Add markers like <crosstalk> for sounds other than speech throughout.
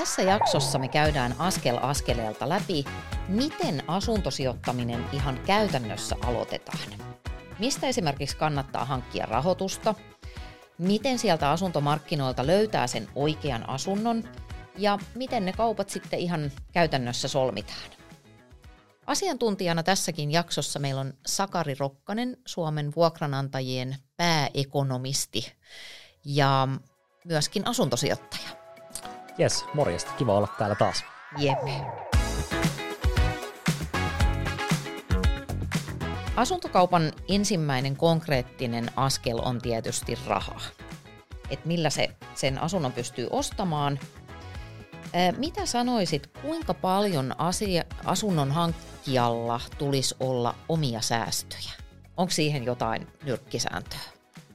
Tässä jaksossa me käydään askel askeleelta läpi, miten asuntosijoittaminen ihan käytännössä aloitetaan. Mistä esimerkiksi kannattaa hankkia rahoitusta, miten sieltä asuntomarkkinoilta löytää sen oikean asunnon ja miten ne kaupat sitten ihan käytännössä solmitaan. Asiantuntijana tässäkin jaksossa meillä on Sakari Rokkanen, Suomen vuokranantajien pääekonomisti ja myöskin asuntosijoittaja. Jes, morjesta. Kiva olla täällä taas. Jep. Asuntokaupan ensimmäinen konkreettinen askel on tietysti raha. Että millä se sen asunnon pystyy ostamaan. Mitä sanoisit, kuinka paljon asia, asunnon hankkijalla tulisi olla omia säästöjä? Onko siihen jotain nyrkkisääntöä?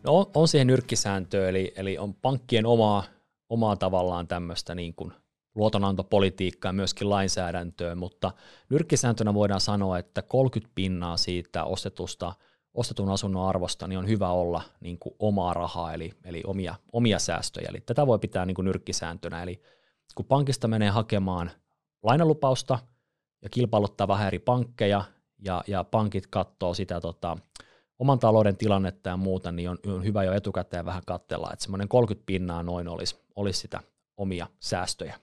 No on, on siihen nyrkkisääntöä, eli, eli on pankkien omaa, omaa tavallaan tämmöistä niin kuin luotonantopolitiikkaa ja myöskin lainsäädäntöä, mutta nyrkkisääntönä voidaan sanoa, että 30 pinnaa siitä ostetusta, ostetun asunnon arvosta niin on hyvä olla niin kuin omaa rahaa, eli, eli omia, omia säästöjä. Eli tätä voi pitää niin kuin nyrkkisääntönä, eli kun pankista menee hakemaan lainalupausta ja kilpailuttaa vähän eri pankkeja, ja, ja pankit katsoo sitä tota, oman talouden tilannetta ja muuta, niin on, on hyvä jo etukäteen vähän katsella, että semmoinen 30 pinnaa noin olisi, olisi sitä omia säästöjä.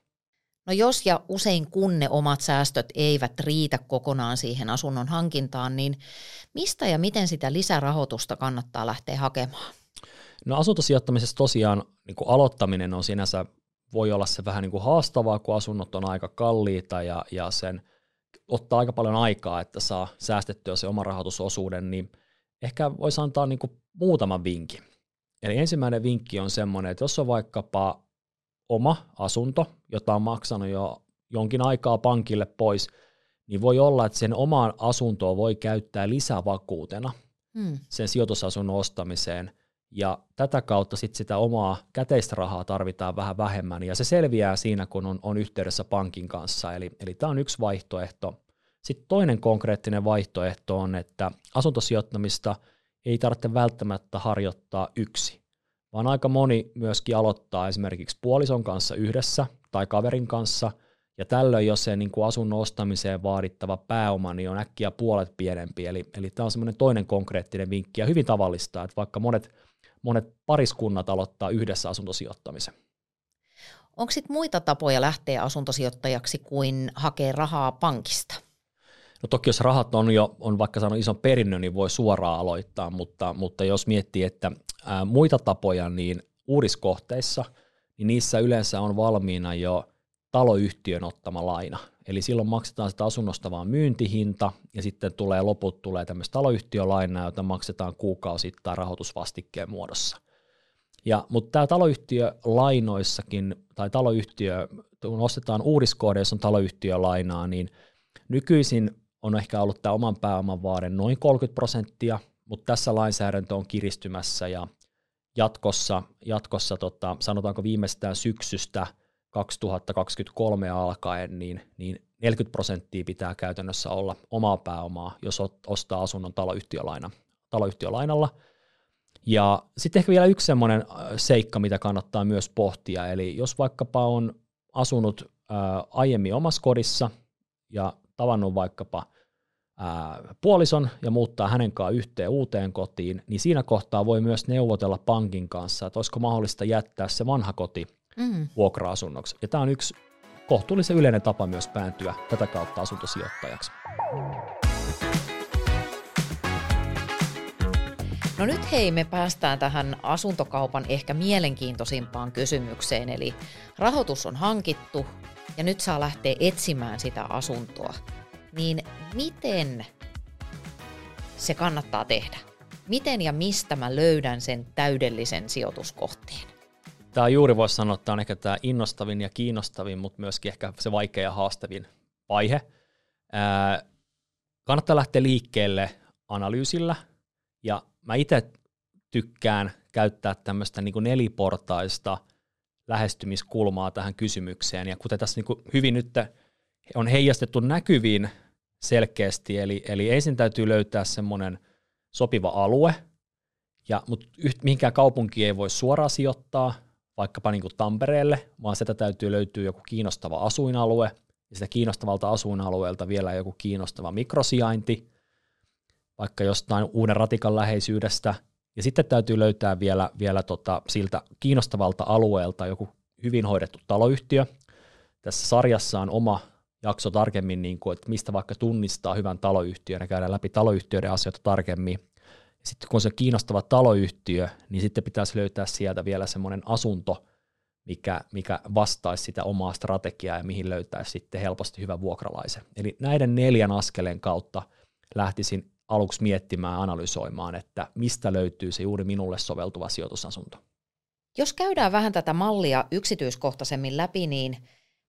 No jos ja usein kun ne omat säästöt eivät riitä kokonaan siihen asunnon hankintaan, niin mistä ja miten sitä lisärahoitusta kannattaa lähteä hakemaan? No asuntosijoittamisessa tosiaan niin kuin aloittaminen on sinänsä, voi olla se vähän niin kuin haastavaa, kun asunnot on aika kalliita ja, ja sen ottaa aika paljon aikaa, että saa säästettyä se oma rahoitusosuuden, niin ehkä voisi antaa niin kuin muutaman vinkin. Eli ensimmäinen vinkki on semmoinen, että jos on vaikkapa oma asunto, jota on maksanut jo jonkin aikaa pankille pois, niin voi olla, että sen omaan asuntoon voi käyttää lisävakuutena hmm. sen sijoitusasunnon ostamiseen, ja tätä kautta sit sitä omaa käteistä rahaa tarvitaan vähän vähemmän, ja se selviää siinä, kun on, on yhteydessä pankin kanssa, eli, eli tämä on yksi vaihtoehto. Sitten toinen konkreettinen vaihtoehto on, että asuntosijoittamista ei tarvitse välttämättä harjoittaa yksi vaan aika moni myöskin aloittaa esimerkiksi puolison kanssa yhdessä tai kaverin kanssa, ja tällöin jos se niin kuin asunnon ostamiseen vaadittava pääoma niin on äkkiä puolet pienempi, eli, eli tämä on semmoinen toinen konkreettinen vinkki, ja hyvin tavallista, että vaikka monet, monet pariskunnat aloittaa yhdessä asuntosijoittamisen. Onko sitten muita tapoja lähteä asuntosijoittajaksi kuin hakea rahaa pankista? No toki jos rahat on jo, on vaikka saanut ison perinnön, niin voi suoraan aloittaa, mutta, mutta jos miettii, että ää, muita tapoja, niin uudiskohteissa, niin niissä yleensä on valmiina jo taloyhtiön ottama laina. Eli silloin maksetaan sitä asunnosta vaan myyntihinta, ja sitten tulee loput tulee tämmöistä taloyhtiölainaa, jota maksetaan kuukausittain rahoitusvastikkeen muodossa. Ja, mutta tämä taloyhtiölainoissakin, tai taloyhtiö, kun ostetaan uudiskohde, jos on taloyhtiölainaa, niin nykyisin on ehkä ollut tämä oman pääoman vaade noin 30 prosenttia, mutta tässä lainsäädäntö on kiristymässä ja jatkossa, jatkossa tota, sanotaanko viimeistään syksystä 2023 alkaen, niin, niin 40 prosenttia pitää käytännössä olla omaa pääomaa, jos ostaa asunnon taloyhtiölaina, taloyhtiölainalla. Ja sitten ehkä vielä yksi semmoinen äh, seikka, mitä kannattaa myös pohtia, eli jos vaikkapa on asunut ää, aiemmin omassa kodissa ja tavannut vaikkapa puolison ja muuttaa hänen kanssaan yhteen uuteen kotiin, niin siinä kohtaa voi myös neuvotella pankin kanssa, että olisiko mahdollista jättää se vanha koti mm. vuokra-asunnoksi. Ja tämä on yksi kohtuullisen yleinen tapa myös pääntyä tätä kautta asuntosijoittajaksi. No nyt hei, me päästään tähän asuntokaupan ehkä mielenkiintoisimpaan kysymykseen, eli rahoitus on hankittu ja nyt saa lähteä etsimään sitä asuntoa niin miten se kannattaa tehdä? Miten ja mistä mä löydän sen täydellisen sijoituskohteen? Tämä juuri voisi sanoa, että tämä on ehkä tämä innostavin ja kiinnostavin, mutta myöskin ehkä se vaikea ja haastavin vaihe. Ää, kannattaa lähteä liikkeelle analyysillä, ja mä itse tykkään käyttää tämmöistä niin kuin neliportaista lähestymiskulmaa tähän kysymykseen, ja kuten tässä niin kuin hyvin nyt on heijastettu näkyviin selkeästi, eli, eli ensin täytyy löytää semmoinen sopiva alue, ja, mutta yht, mihinkään kaupunkiin ei voi suoraan sijoittaa, vaikkapa niin kuin Tampereelle, vaan sitä täytyy löytyä joku kiinnostava asuinalue, ja sitä kiinnostavalta asuinalueelta vielä joku kiinnostava mikrosijainti, vaikka jostain uuden ratikan läheisyydestä, ja sitten täytyy löytää vielä, vielä tota, siltä kiinnostavalta alueelta joku hyvin hoidettu taloyhtiö. Tässä sarjassa on oma jakso tarkemmin, niin kuin, että mistä vaikka tunnistaa hyvän taloyhtiön ja käydään läpi taloyhtiöiden asioita tarkemmin. Ja sitten kun se on kiinnostava taloyhtiö, niin sitten pitäisi löytää sieltä vielä semmoinen asunto, mikä, mikä vastaisi sitä omaa strategiaa ja mihin löytäisi sitten helposti hyvä vuokralaisen. Eli näiden neljän askeleen kautta lähtisin aluksi miettimään, analysoimaan, että mistä löytyy se juuri minulle soveltuva sijoitusasunto. Jos käydään vähän tätä mallia yksityiskohtaisemmin läpi, niin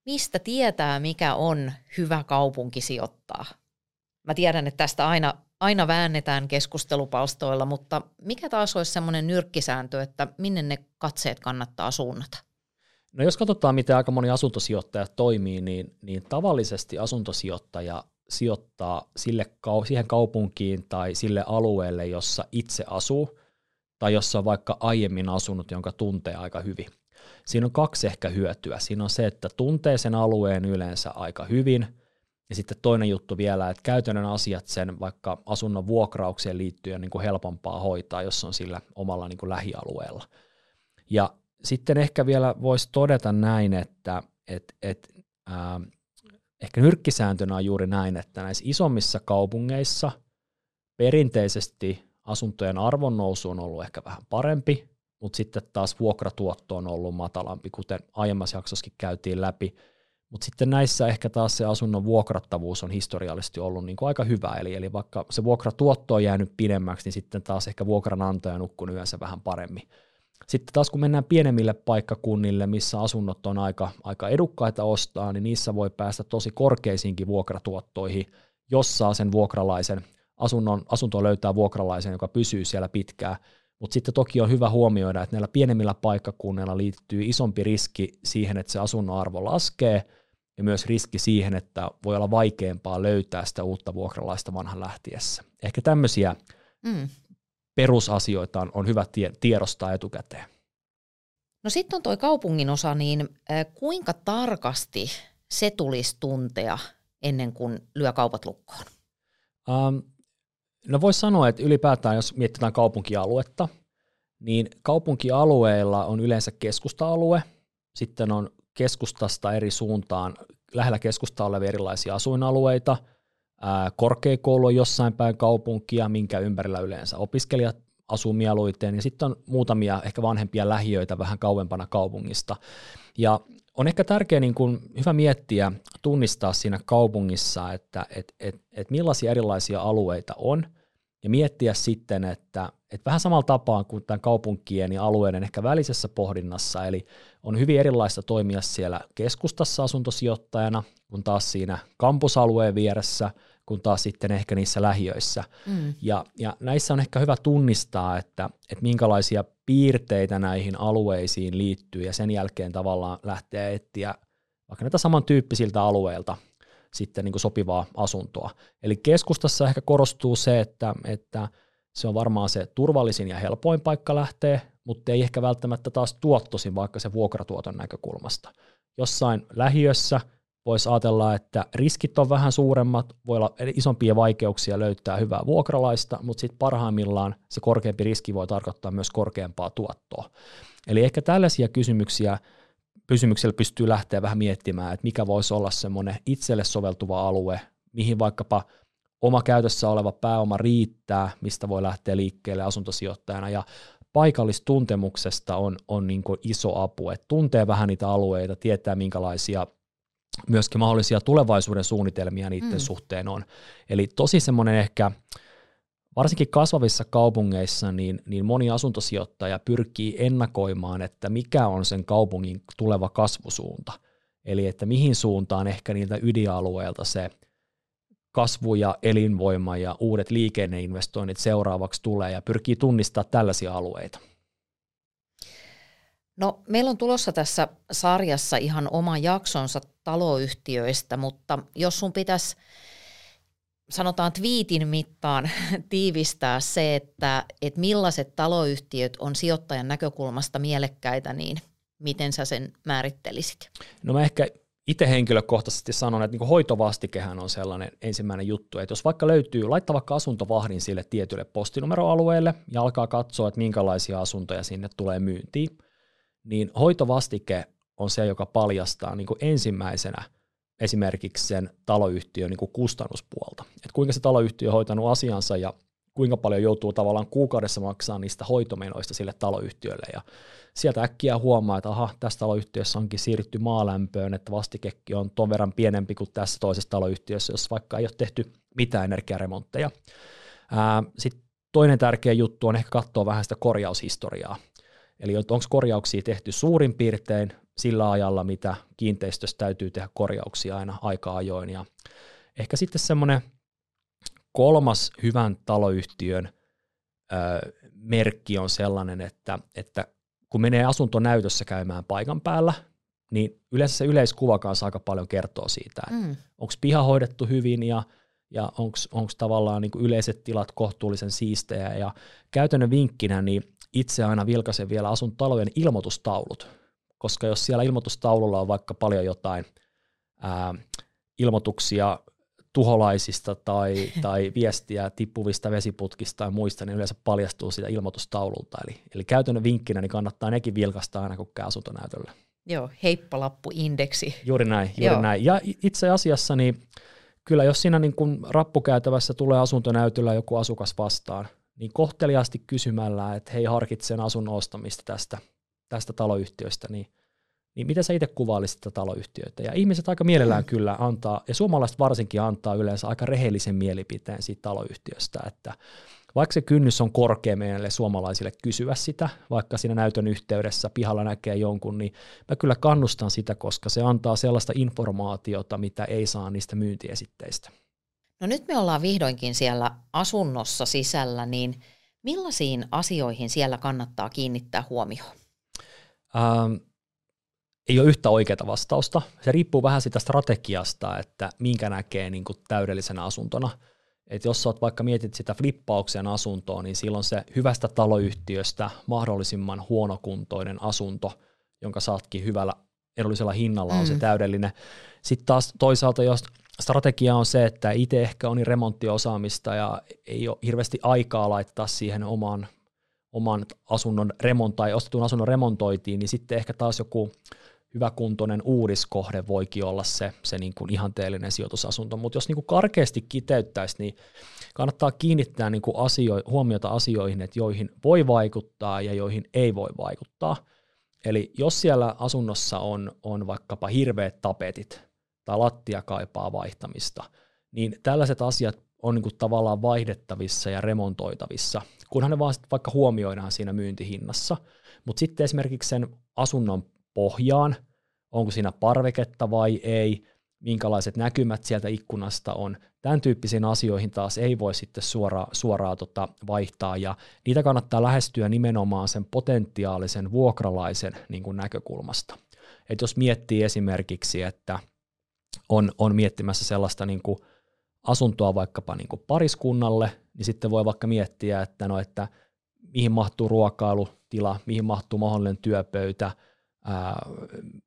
mistä tietää, mikä on hyvä kaupunki sijoittaa? Mä tiedän, että tästä aina, aina väännetään keskustelupalstoilla, mutta mikä taas olisi semmoinen nyrkkisääntö, että minne ne katseet kannattaa suunnata? No jos katsotaan, miten aika moni asuntosijoittaja toimii, niin, niin tavallisesti asuntosijoittaja sijoittaa sille, siihen kaupunkiin tai sille alueelle, jossa itse asuu, tai jossa on vaikka aiemmin asunut, jonka tuntee aika hyvin. Siinä on kaksi ehkä hyötyä. Siinä on se, että tuntee sen alueen yleensä aika hyvin, ja sitten toinen juttu vielä, että käytännön asiat sen vaikka asunnon vuokraukseen liittyen niin kuin helpompaa hoitaa, jos on sillä omalla niin kuin lähialueella. Ja sitten ehkä vielä voisi todeta näin, että et, et, ää, ehkä nyrkkisääntönä on juuri näin, että näissä isommissa kaupungeissa perinteisesti asuntojen arvonnousu on ollut ehkä vähän parempi, mutta sitten taas vuokratuotto on ollut matalampi, kuten aiemmassa jaksossakin käytiin läpi. Mutta sitten näissä ehkä taas se asunnon vuokrattavuus on historiallisesti ollut niin kuin aika hyvä, eli, eli vaikka se vuokratuotto on jäänyt pidemmäksi, niin sitten taas ehkä vuokranantaja nukkuu yönsä vähän paremmin. Sitten taas kun mennään pienemmille paikkakunnille, missä asunnot on aika, aika edukkaita ostaa, niin niissä voi päästä tosi korkeisiinkin vuokratuottoihin, jos saa sen vuokralaisen asunnon, asunto löytää vuokralaisen, joka pysyy siellä pitkään. Mutta sitten toki on hyvä huomioida, että näillä pienemmillä paikkakunnilla liittyy isompi riski siihen, että se asunnon arvo laskee, ja myös riski siihen, että voi olla vaikeampaa löytää sitä uutta vuokralaista vanhan lähtiessä. Ehkä tämmöisiä mm perusasioita on, on hyvä tie, tiedostaa etukäteen. No sitten on tuo kaupungin osa, niin kuinka tarkasti se tulisi tuntea ennen kuin lyö kaupat lukkoon? Um, no voisi sanoa, että ylipäätään jos mietitään kaupunkialuetta, niin kaupunkialueilla on yleensä keskusta-alue, sitten on keskustasta eri suuntaan lähellä keskustaa olevia erilaisia asuinalueita – korkeakoulu on jossain päin kaupunkia, minkä ympärillä yleensä opiskelijat asuu mieluiten, ja sitten on muutamia ehkä vanhempia lähiöitä vähän kauempana kaupungista. Ja on ehkä tärkeää niin kuin, hyvä miettiä, tunnistaa siinä kaupungissa, että et, et, et millaisia erilaisia alueita on, ja miettiä sitten, että et vähän samalla tapaa kuin tämän kaupunkien ja alueiden ehkä välisessä pohdinnassa, eli on hyvin erilaista toimia siellä keskustassa asuntosijoittajana, kun taas siinä kampusalueen vieressä – kuin taas sitten ehkä niissä lähiöissä. Mm. Ja, ja näissä on ehkä hyvä tunnistaa, että, että minkälaisia piirteitä näihin alueisiin liittyy ja sen jälkeen tavallaan lähteä etsiä vaikka näitä samantyyppisiltä alueilta sitten niin kuin sopivaa asuntoa. Eli keskustassa ehkä korostuu se, että, että se on varmaan se turvallisin ja helpoin paikka lähteä, mutta ei ehkä välttämättä taas tuottosin vaikka se vuokratuoton näkökulmasta. Jossain lähiössä – voisi ajatella, että riskit on vähän suuremmat, voi olla isompia vaikeuksia löytää hyvää vuokralaista, mutta sitten parhaimmillaan se korkeampi riski voi tarkoittaa myös korkeampaa tuottoa. Eli ehkä tällaisia kysymyksiä kysymyksellä pystyy lähteä vähän miettimään, että mikä voisi olla semmoinen itselle soveltuva alue, mihin vaikkapa oma käytössä oleva pääoma riittää, mistä voi lähteä liikkeelle asuntosijoittajana, ja paikallistuntemuksesta on, on niin iso apu, että tuntee vähän niitä alueita, tietää minkälaisia myöskin mahdollisia tulevaisuuden suunnitelmia niiden mm. suhteen on. Eli tosi semmoinen ehkä, varsinkin kasvavissa kaupungeissa, niin, niin moni asuntosijoittaja pyrkii ennakoimaan, että mikä on sen kaupungin tuleva kasvusuunta. Eli että mihin suuntaan ehkä niiltä ydinalueelta se kasvu ja elinvoima ja uudet liikenneinvestoinnit seuraavaksi tulee ja pyrkii tunnistamaan tällaisia alueita. No, meillä on tulossa tässä sarjassa ihan oma jaksonsa taloyhtiöistä, mutta jos sun pitäisi sanotaan twiitin mittaan <laughs> tiivistää se, että, että millaiset taloyhtiöt on sijoittajan näkökulmasta mielekkäitä, niin miten sä sen määrittelisit? No mä ehkä itse henkilökohtaisesti sanon, että niin hoitovastikehän on sellainen ensimmäinen juttu, että jos vaikka löytyy, laittaa vaikka asuntovahdin sille tietylle postinumeroalueelle ja alkaa katsoa, että minkälaisia asuntoja sinne tulee myyntiin, niin hoitovastike on se, joka paljastaa niin ensimmäisenä esimerkiksi sen taloyhtiön niin kustannuspuolta. Että kuinka se taloyhtiö on hoitanut asiansa ja kuinka paljon joutuu tavallaan kuukaudessa maksaa niistä hoitomenoista sille taloyhtiölle. Ja sieltä äkkiä huomaa, että aha, tässä taloyhtiössä onkin siirrytty maalämpöön, että vastikekki on ton verran pienempi kuin tässä toisessa taloyhtiössä, jos vaikka ei ole tehty mitään energiaremontteja. Sitten toinen tärkeä juttu on ehkä katsoa vähän sitä korjaushistoriaa. Eli onko korjauksia tehty suurin piirtein sillä ajalla, mitä kiinteistössä täytyy tehdä korjauksia aina aika ajoin. Ja ehkä sitten semmoinen kolmas hyvän taloyhtiön ö, merkki on sellainen, että, että kun menee asuntonäytössä käymään paikan päällä, niin yleensä se yleiskuva kanssa aika paljon kertoo siitä, että mm. onko piha hoidettu hyvin ja, ja onko tavallaan niin yleiset tilat kohtuullisen siistejä. Ja käytännön vinkkinä niin itse aina vilkaisen vielä asun talojen ilmoitustaulut, koska jos siellä ilmoitustaululla on vaikka paljon jotain ää, ilmoituksia tuholaisista tai, <laughs> tai viestiä tippuvista vesiputkista tai muista, niin yleensä paljastuu sitä ilmoitustaululta. Eli, eli käytännön vinkkinä niin kannattaa nekin vilkasta aina, kun käy asuntonäytöllä. Joo, heippalappuindeksi. Juuri näin, juuri Joo. näin. Ja itse asiassa niin kyllä jos siinä niin kun rappukäytävässä tulee asuntonäytöllä joku asukas vastaan, niin kohteliaasti kysymällä, että hei harkitsen asunnon ostamista tästä, tästä taloyhtiöstä, niin – niin miten sä itse kuvailisit tätä taloyhtiöitä? Ja ihmiset aika mielellään kyllä antaa, ja suomalaiset varsinkin antaa yleensä aika rehellisen mielipiteen siitä taloyhtiöstä, että vaikka se kynnys on korkea meille suomalaisille kysyä sitä, vaikka siinä näytön yhteydessä pihalla näkee jonkun, niin mä kyllä kannustan sitä, koska se antaa sellaista informaatiota, mitä ei saa niistä myyntiesitteistä. No nyt me ollaan vihdoinkin siellä asunnossa sisällä, niin millaisiin asioihin siellä kannattaa kiinnittää huomioon? Ähm, ei ole yhtä oikeaa vastausta. Se riippuu vähän sitä strategiasta, että minkä näkee niin kuin täydellisenä asuntona. Et jos olet vaikka mietit sitä flippauksen asuntoa, niin silloin se hyvästä taloyhtiöstä mahdollisimman huonokuntoinen asunto, jonka saatkin hyvällä edullisella hinnalla, on mm. se täydellinen. Sitten taas toisaalta, jos strategia on se, että itse ehkä on niin remonttiosaamista ja ei ole hirveästi aikaa laittaa siihen oman, oman asunnon remont tai ostetun asunnon remontoitiin, niin sitten ehkä taas joku hyväkuntoinen uudiskohde voikin olla se, se niin kuin ihanteellinen sijoitusasunto, mutta jos niin kuin karkeasti kiteyttäisi, niin kannattaa kiinnittää niin kuin asio- huomiota asioihin, että joihin voi vaikuttaa ja joihin ei voi vaikuttaa. Eli jos siellä asunnossa on, on vaikkapa hirveät tapetit tai lattia kaipaa vaihtamista, niin tällaiset asiat on niin kuin tavallaan vaihdettavissa ja remontoitavissa, kunhan ne vaan vaikka huomioidaan siinä myyntihinnassa. Mutta sitten esimerkiksi sen asunnon pohjaan, onko siinä parveketta vai ei, minkälaiset näkymät sieltä ikkunasta on. Tämän tyyppisiin asioihin taas ei voi sitten suoraan, suoraan tota vaihtaa, ja niitä kannattaa lähestyä nimenomaan sen potentiaalisen vuokralaisen niin kuin näkökulmasta. Et jos miettii esimerkiksi, että on, on miettimässä sellaista niin kuin asuntoa vaikkapa niin kuin pariskunnalle, niin sitten voi vaikka miettiä, että, no, että mihin mahtuu ruokailutila, mihin mahtuu mahdollinen työpöytä, ää,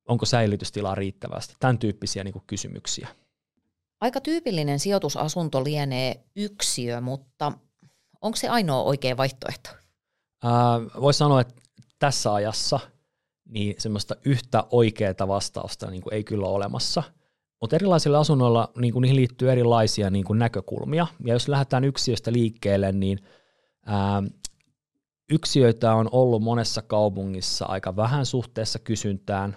onko säilytystilaa riittävästi, tämän tyyppisiä niin kuin kysymyksiä. Aika tyypillinen sijoitusasunto lienee yksiö, mutta onko se ainoa oikea vaihtoehto? Voisi sanoa, että tässä ajassa niin semmoista yhtä oikeaa vastausta niin kuin ei kyllä ole olemassa. Mutta erilaisilla asunnoilla niin kuin niihin liittyy erilaisia niin kuin näkökulmia. Ja jos lähdetään yksiöstä liikkeelle, niin ää, Yksiöitä on ollut monessa kaupungissa aika vähän suhteessa kysyntään.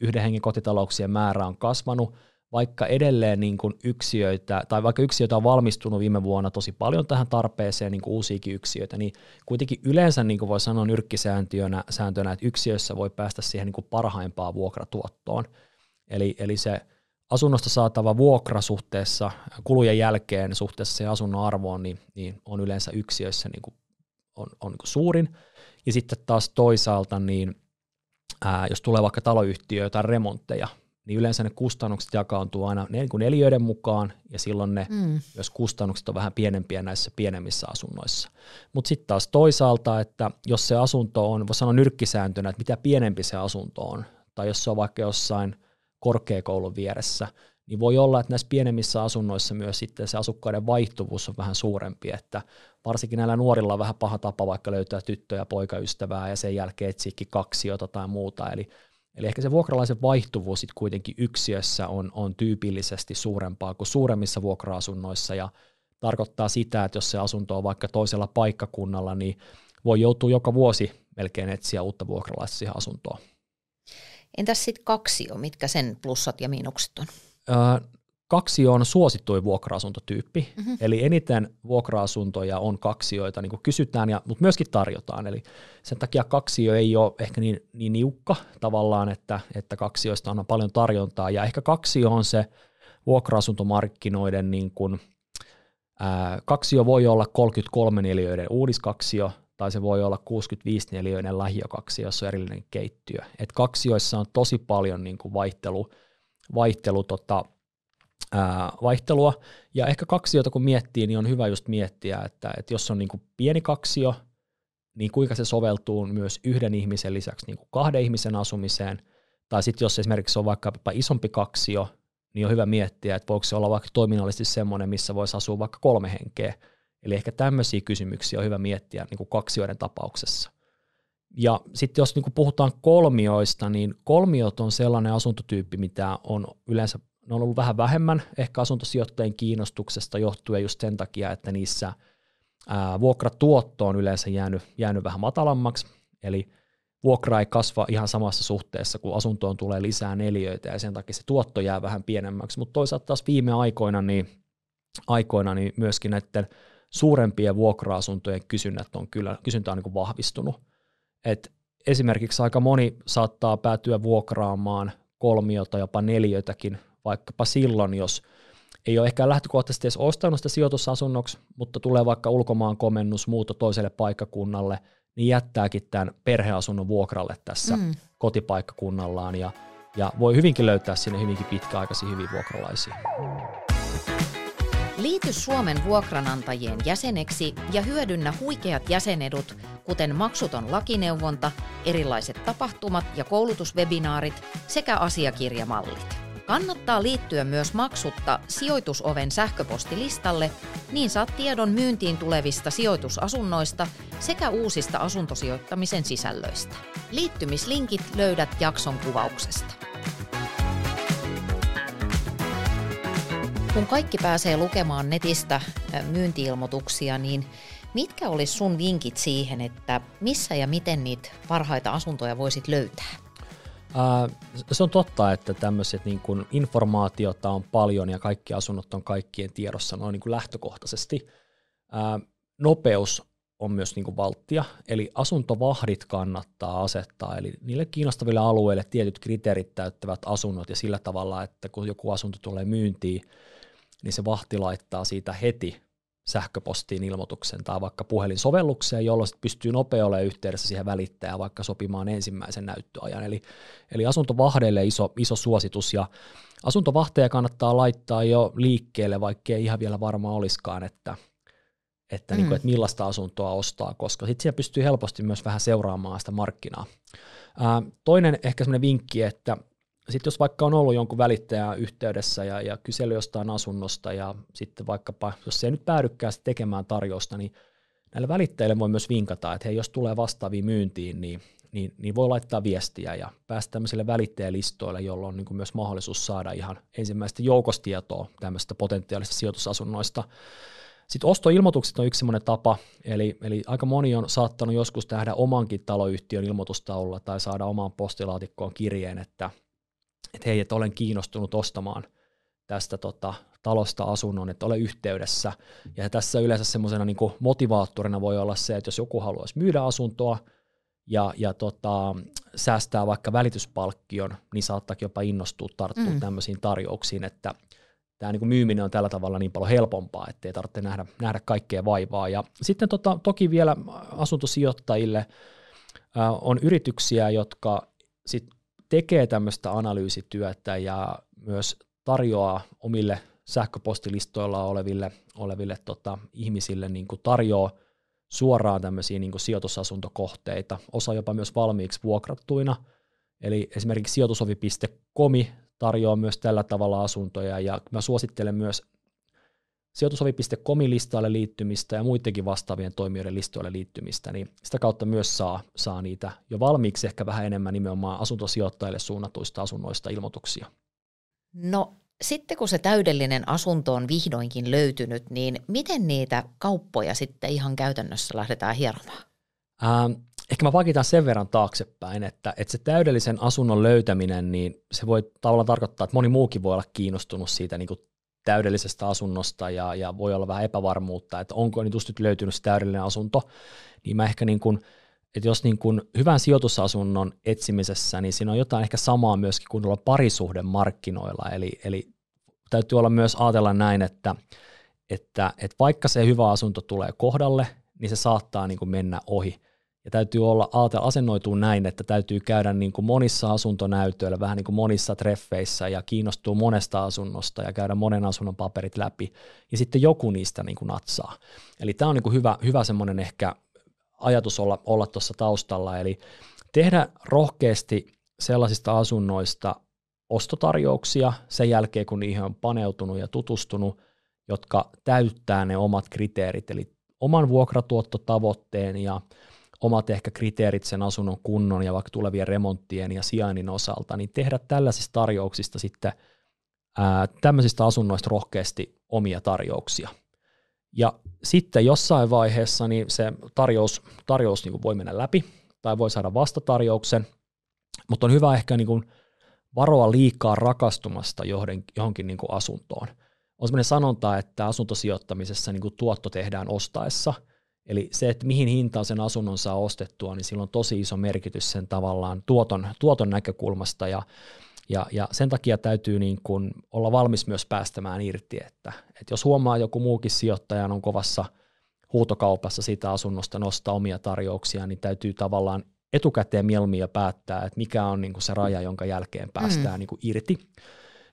Yhden hengen kotitalouksien määrä on kasvanut, vaikka edelleen niin kuin yksiöitä, tai vaikka yksiöitä on valmistunut viime vuonna tosi paljon tähän tarpeeseen, niin kuin uusiakin yksiöitä, niin kuitenkin yleensä niin kuin voi sanoa nyrkkisääntönä, sääntönä, että yksiöissä voi päästä siihen niin kuin parhaimpaan vuokratuottoon. Eli, eli se asunnosta saatava vuokra suhteessa kulujen jälkeen suhteessa se asunnon arvoon, niin, niin on yleensä yksiöissä niin kuin on, on niin suurin. Ja sitten taas toisaalta, niin ää, jos tulee vaikka taloyhtiö tai remontteja, niin yleensä ne kustannukset jakaantuu aina niin kuin neliöiden mukaan, ja silloin ne mm. myös kustannukset on vähän pienempiä näissä pienemmissä asunnoissa. Mutta sitten taas toisaalta, että jos se asunto on, voisi sanoa nyrkkisääntönä, että mitä pienempi se asunto on, tai jos se on vaikka jossain korkeakoulun vieressä, niin voi olla, että näissä pienemmissä asunnoissa myös sitten se asukkaiden vaihtuvuus on vähän suurempi, että varsinkin näillä nuorilla on vähän paha tapa vaikka löytää tyttö- ja poikaystävää ja sen jälkeen etsiäkin kaksiota tai muuta, eli Eli ehkä se vuokralaisen vaihtuvuus sitten kuitenkin yksiössä on, on tyypillisesti suurempaa kuin suuremmissa vuokra-asunnoissa ja tarkoittaa sitä, että jos se asunto on vaikka toisella paikkakunnalla, niin voi joutua joka vuosi melkein etsiä uutta vuokralaista siihen asuntoon. Entäs sitten kaksio, mitkä sen plussat ja miinukset on? kaksi on suosittuin vuokra-asuntotyyppi, mm-hmm. eli eniten vuokra-asuntoja on kaksioita, niin kuin kysytään, ja, mutta myöskin tarjotaan. Eli sen takia kaksio ei ole ehkä niin, niin niukka tavallaan, että, että kaksioista on paljon tarjontaa, ja ehkä kaksio on se vuokra-asuntomarkkinoiden, niin kuin, ää, kaksio voi olla 33 neliöiden uudiskaksio, tai se voi olla 65 neliöiden lähiökaksio, jossa on erillinen keittiö. Et kaksioissa on tosi paljon niin kuin vaihtelu, vaihtelu tota, ää, vaihtelua. Ja ehkä kaksiota kun miettii, niin on hyvä just miettiä, että, että jos on niin kuin pieni kaksio, niin kuinka se soveltuu myös yhden ihmisen lisäksi niin kuin kahden ihmisen asumiseen. Tai sitten jos esimerkiksi on vaikka isompi kaksio, niin on hyvä miettiä, että voiko se olla vaikka toiminnallisesti semmoinen, missä voisi asua vaikka kolme henkeä. Eli ehkä tämmöisiä kysymyksiä on hyvä miettiä niin kuin kaksioiden tapauksessa. Ja sitten jos niin kuin puhutaan kolmioista, niin kolmiot on sellainen asuntotyyppi, mitä on yleensä ne on ollut vähän vähemmän ehkä asuntosijoittajien kiinnostuksesta johtuen just sen takia, että niissä ää, vuokratuotto on yleensä jäänyt, jäänyt vähän matalammaksi, eli vuokra ei kasva ihan samassa suhteessa, kun asuntoon tulee lisää neliöitä ja sen takia se tuotto jää vähän pienemmäksi, mutta toisaalta taas viime aikoina niin, aikoina niin myöskin näiden suurempien vuokra-asuntojen kysynnät on kyllä, kysyntä on niin kuin vahvistunut. Et esimerkiksi aika moni saattaa päätyä vuokraamaan kolmiota, jopa neljötäkin vaikkapa silloin, jos ei ole ehkä lähtökohtaisesti edes ostanut sitä sijoitusasunnoksi, mutta tulee vaikka ulkomaan komennus, muuto toiselle paikkakunnalle, niin jättääkin tämän perheasunnon vuokralle tässä mm. kotipaikkakunnallaan ja, ja voi hyvinkin löytää sinne hyvinkin pitkäaikaisia hyviä vuokralaisia. Liity Suomen vuokranantajien jäseneksi ja hyödynnä huikeat jäsenedut, kuten maksuton lakineuvonta, erilaiset tapahtumat ja koulutuswebinaarit sekä asiakirjamallit. Kannattaa liittyä myös maksutta sijoitusoven sähköpostilistalle, niin saat tiedon myyntiin tulevista sijoitusasunnoista sekä uusista asuntosijoittamisen sisällöistä. Liittymislinkit löydät jakson kuvauksesta. Kun kaikki pääsee lukemaan netistä myyntiilmoituksia, niin mitkä olisi sun vinkit siihen, että missä ja miten niitä parhaita asuntoja voisit löytää? se on totta, että tämmöiset niin kuin informaatiota on paljon ja kaikki asunnot on kaikkien tiedossa noin niin kuin lähtökohtaisesti. Nopeus on myös niin kuin valttia, eli asuntovahdit kannattaa asettaa, eli niille kiinnostaville alueille tietyt kriteerit täyttävät asunnot ja sillä tavalla, että kun joku asunto tulee myyntiin, niin se vahti laittaa siitä heti sähköpostiin ilmoituksen tai vaikka puhelinsovellukseen, jolloin sit pystyy nopeasti olemaan yhteydessä siihen välittäjään vaikka sopimaan ensimmäisen näyttöajan. Eli, eli asuntovahdeille iso, iso suositus ja asuntovahteja kannattaa laittaa jo liikkeelle, vaikka ei ihan vielä varma olisikaan, että, että, mm. niin kuin, että millaista asuntoa ostaa, koska sitten siellä pystyy helposti myös vähän seuraamaan sitä markkinaa. Ää, toinen ehkä semmoinen vinkki, että sitten jos vaikka on ollut jonkun välittäjän yhteydessä ja, ja kysely jostain asunnosta ja sitten vaikkapa, jos se ei nyt päädykään tekemään tarjousta, niin näille välittäjille voi myös vinkata, että hei, jos tulee vastaavia myyntiin, niin, niin, niin voi laittaa viestiä ja päästä tämmöiselle välittäjälistoille, jolloin on niin myös mahdollisuus saada ihan ensimmäistä joukostietoa tämmöistä potentiaalista sijoitusasunnoista. Sitten ostoilmoitukset on yksi sellainen tapa, eli, eli aika moni on saattanut joskus tehdä omankin taloyhtiön ilmoitustaululla tai saada omaan postilaatikkoon kirjeen, että että hei, että olen kiinnostunut ostamaan tästä tota, talosta asunnon, että ole yhteydessä. Ja tässä yleensä semmoisena niin motivaattorina voi olla se, että jos joku haluaisi myydä asuntoa ja, ja tota, säästää vaikka välityspalkkion, niin saattaakin jopa innostua tarttua mm. tämmöisiin tarjouksiin, että tämä niin myyminen on tällä tavalla niin paljon helpompaa, ettei tarvitse nähdä, nähdä kaikkea vaivaa. Ja sitten tota, toki vielä asuntosijoittajille äh, on yrityksiä, jotka sit tekee tämmöistä analyysityötä ja myös tarjoaa omille sähköpostilistoilla oleville, oleville tota, ihmisille niin kuin tarjoaa suoraan tämmöisiä niin kuin sijoitusasuntokohteita, osa jopa myös valmiiksi vuokrattuina. Eli esimerkiksi sijoitusovi.comi tarjoaa myös tällä tavalla asuntoja, ja mä suosittelen myös sijoitusovi.comin listalle liittymistä ja muidenkin vastaavien toimijoiden listoille liittymistä, niin sitä kautta myös saa, saa niitä jo valmiiksi ehkä vähän enemmän nimenomaan asuntosijoittajille suunnatuista asunnoista ilmoituksia. No sitten kun se täydellinen asunto on vihdoinkin löytynyt, niin miten niitä kauppoja sitten ihan käytännössä lähdetään hieromaan? Ähm, ehkä mä vakitan sen verran taaksepäin, että, että se täydellisen asunnon löytäminen, niin se voi tavallaan tarkoittaa, että moni muukin voi olla kiinnostunut siitä niin kuin täydellisestä asunnosta ja, ja voi olla vähän epävarmuutta, että onko just nyt löytynyt se täydellinen asunto, niin mä ehkä niin kuin, että jos niin kuin hyvän sijoitusasunnon etsimisessä, niin siinä on jotain ehkä samaa myöskin kuin olla parisuhden markkinoilla, eli, eli täytyy olla myös ajatella näin, että, että, että vaikka se hyvä asunto tulee kohdalle, niin se saattaa niin kuin mennä ohi. Ja täytyy olla asennoituu näin, että täytyy käydä niin kuin monissa asuntonäytöillä, vähän niin kuin monissa treffeissä ja kiinnostuu monesta asunnosta ja käydä monen asunnon paperit läpi. Ja sitten joku niistä niin kuin natsaa. Eli tämä on niin kuin hyvä, hyvä semmoinen ehkä ajatus olla, olla tuossa taustalla. Eli tehdä rohkeasti sellaisista asunnoista ostotarjouksia sen jälkeen, kun niihin on paneutunut ja tutustunut, jotka täyttää ne omat kriteerit, eli oman vuokratuottotavoitteen ja omat ehkä kriteerit sen asunnon kunnon ja vaikka tulevien remonttien ja sijainnin osalta, niin tehdä tällaisista tarjouksista sitten ää, tämmöisistä asunnoista rohkeasti omia tarjouksia. Ja sitten jossain vaiheessa niin se tarjous, tarjous niin voi mennä läpi tai voi saada vastatarjouksen, mutta on hyvä ehkä niin kuin varoa liikaa rakastumasta johonkin niin kuin asuntoon. On sellainen sanonta, että asuntosijoittamisessa niin kuin tuotto tehdään ostaessa – Eli se, että mihin hintaan sen asunnon saa ostettua, niin sillä on tosi iso merkitys sen tavallaan tuoton, tuoton näkökulmasta ja, ja, ja sen takia täytyy niin kuin olla valmis myös päästämään irti, että, että jos huomaa joku muukin sijoittaja on kovassa huutokaupassa siitä asunnosta nostaa omia tarjouksia, niin täytyy tavallaan etukäteen mieluummin päättää, että mikä on niin kuin se raja, jonka jälkeen päästään mm. niin kuin irti.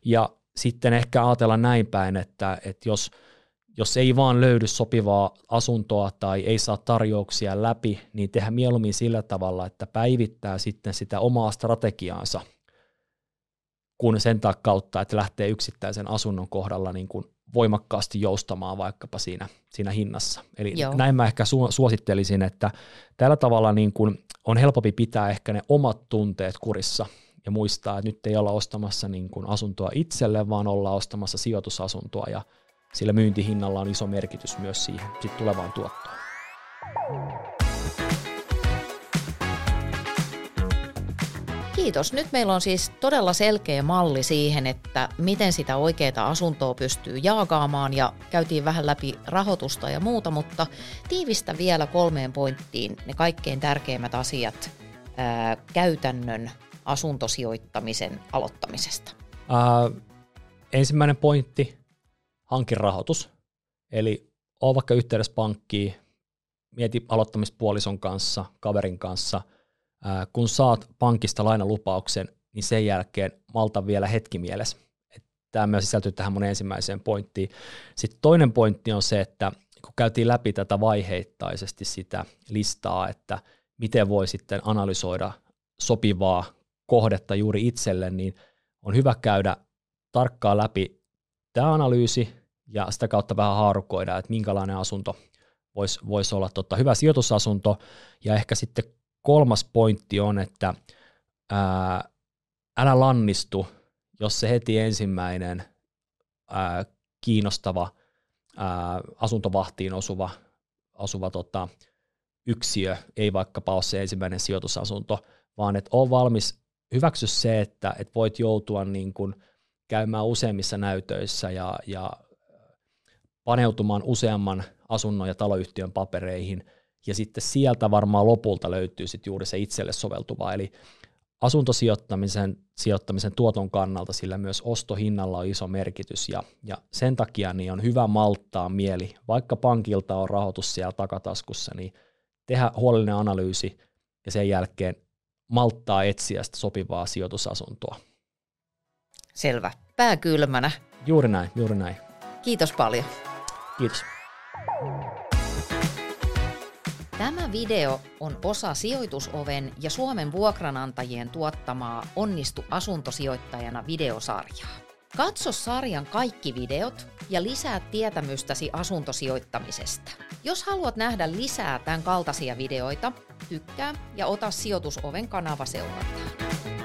Ja sitten ehkä ajatella näin päin, että, että jos – jos ei vaan löydy sopivaa asuntoa tai ei saa tarjouksia läpi, niin tehdä mieluummin sillä tavalla, että päivittää sitten sitä omaa strategiaansa, kun sen kautta, että lähtee yksittäisen asunnon kohdalla niin kuin voimakkaasti joustamaan vaikkapa siinä, siinä hinnassa. Eli Joo. näin mä ehkä su- suosittelisin, että tällä tavalla niin kuin on helpompi pitää ehkä ne omat tunteet kurissa ja muistaa, että nyt ei olla ostamassa niin kuin asuntoa itselle, vaan ollaan ostamassa sijoitusasuntoa ja sillä myyntihinnalla on iso merkitys myös siihen sit tulevaan tuottoon. Kiitos. Nyt meillä on siis todella selkeä malli siihen, että miten sitä oikeaa asuntoa pystyy jaakaamaan ja käytiin vähän läpi rahoitusta ja muuta, mutta tiivistä vielä kolmeen pointtiin ne kaikkein tärkeimmät asiat ää, käytännön asuntosijoittamisen aloittamisesta. Ää, ensimmäinen pointti, hankirahoitus. Eli ole vaikka yhteydessä pankkiin, mieti aloittamispuolison kanssa, kaverin kanssa. Kun saat pankista lainalupauksen, niin sen jälkeen malta vielä hetki mielessä. Tämä myös sisältyy tähän mun ensimmäiseen pointtiin. Sitten toinen pointti on se, että kun käytiin läpi tätä vaiheittaisesti sitä listaa, että miten voi sitten analysoida sopivaa kohdetta juuri itselle, niin on hyvä käydä tarkkaan läpi tämä analyysi ja sitä kautta vähän haarukoida, että minkälainen asunto voisi vois olla tota, hyvä sijoitusasunto. Ja ehkä sitten kolmas pointti on, että ää, älä lannistu, jos se heti ensimmäinen ää, kiinnostava ää, asuntovahtiin osuva, osuva tota, yksiö ei vaikkapa ole se ensimmäinen sijoitusasunto, vaan että on valmis hyväksy se, että, että voit joutua niin kuin – käymään useimmissa näytöissä ja, ja paneutumaan useamman asunnon ja taloyhtiön papereihin, ja sitten sieltä varmaan lopulta löytyy sitten juuri se itselle soveltuva, eli asuntosijoittamisen sijoittamisen tuoton kannalta sillä myös ostohinnalla on iso merkitys, ja, ja sen takia niin on hyvä malttaa mieli, vaikka pankilta on rahoitus siellä takataskussa, niin tehdä huolellinen analyysi, ja sen jälkeen malttaa etsiä sitä sopivaa sijoitusasuntoa. Selvä. Pää kylmänä. Juuri näin, juuri näin. Kiitos paljon. Kiitos. Tämä video on osa Sijoitusoven ja Suomen vuokranantajien tuottamaa Onnistu asuntosijoittajana videosarjaa. Katso sarjan kaikki videot ja lisää tietämystäsi asuntosijoittamisesta. Jos haluat nähdä lisää tämän kaltaisia videoita, tykkää ja ota Sijoitusoven kanava seurantaan.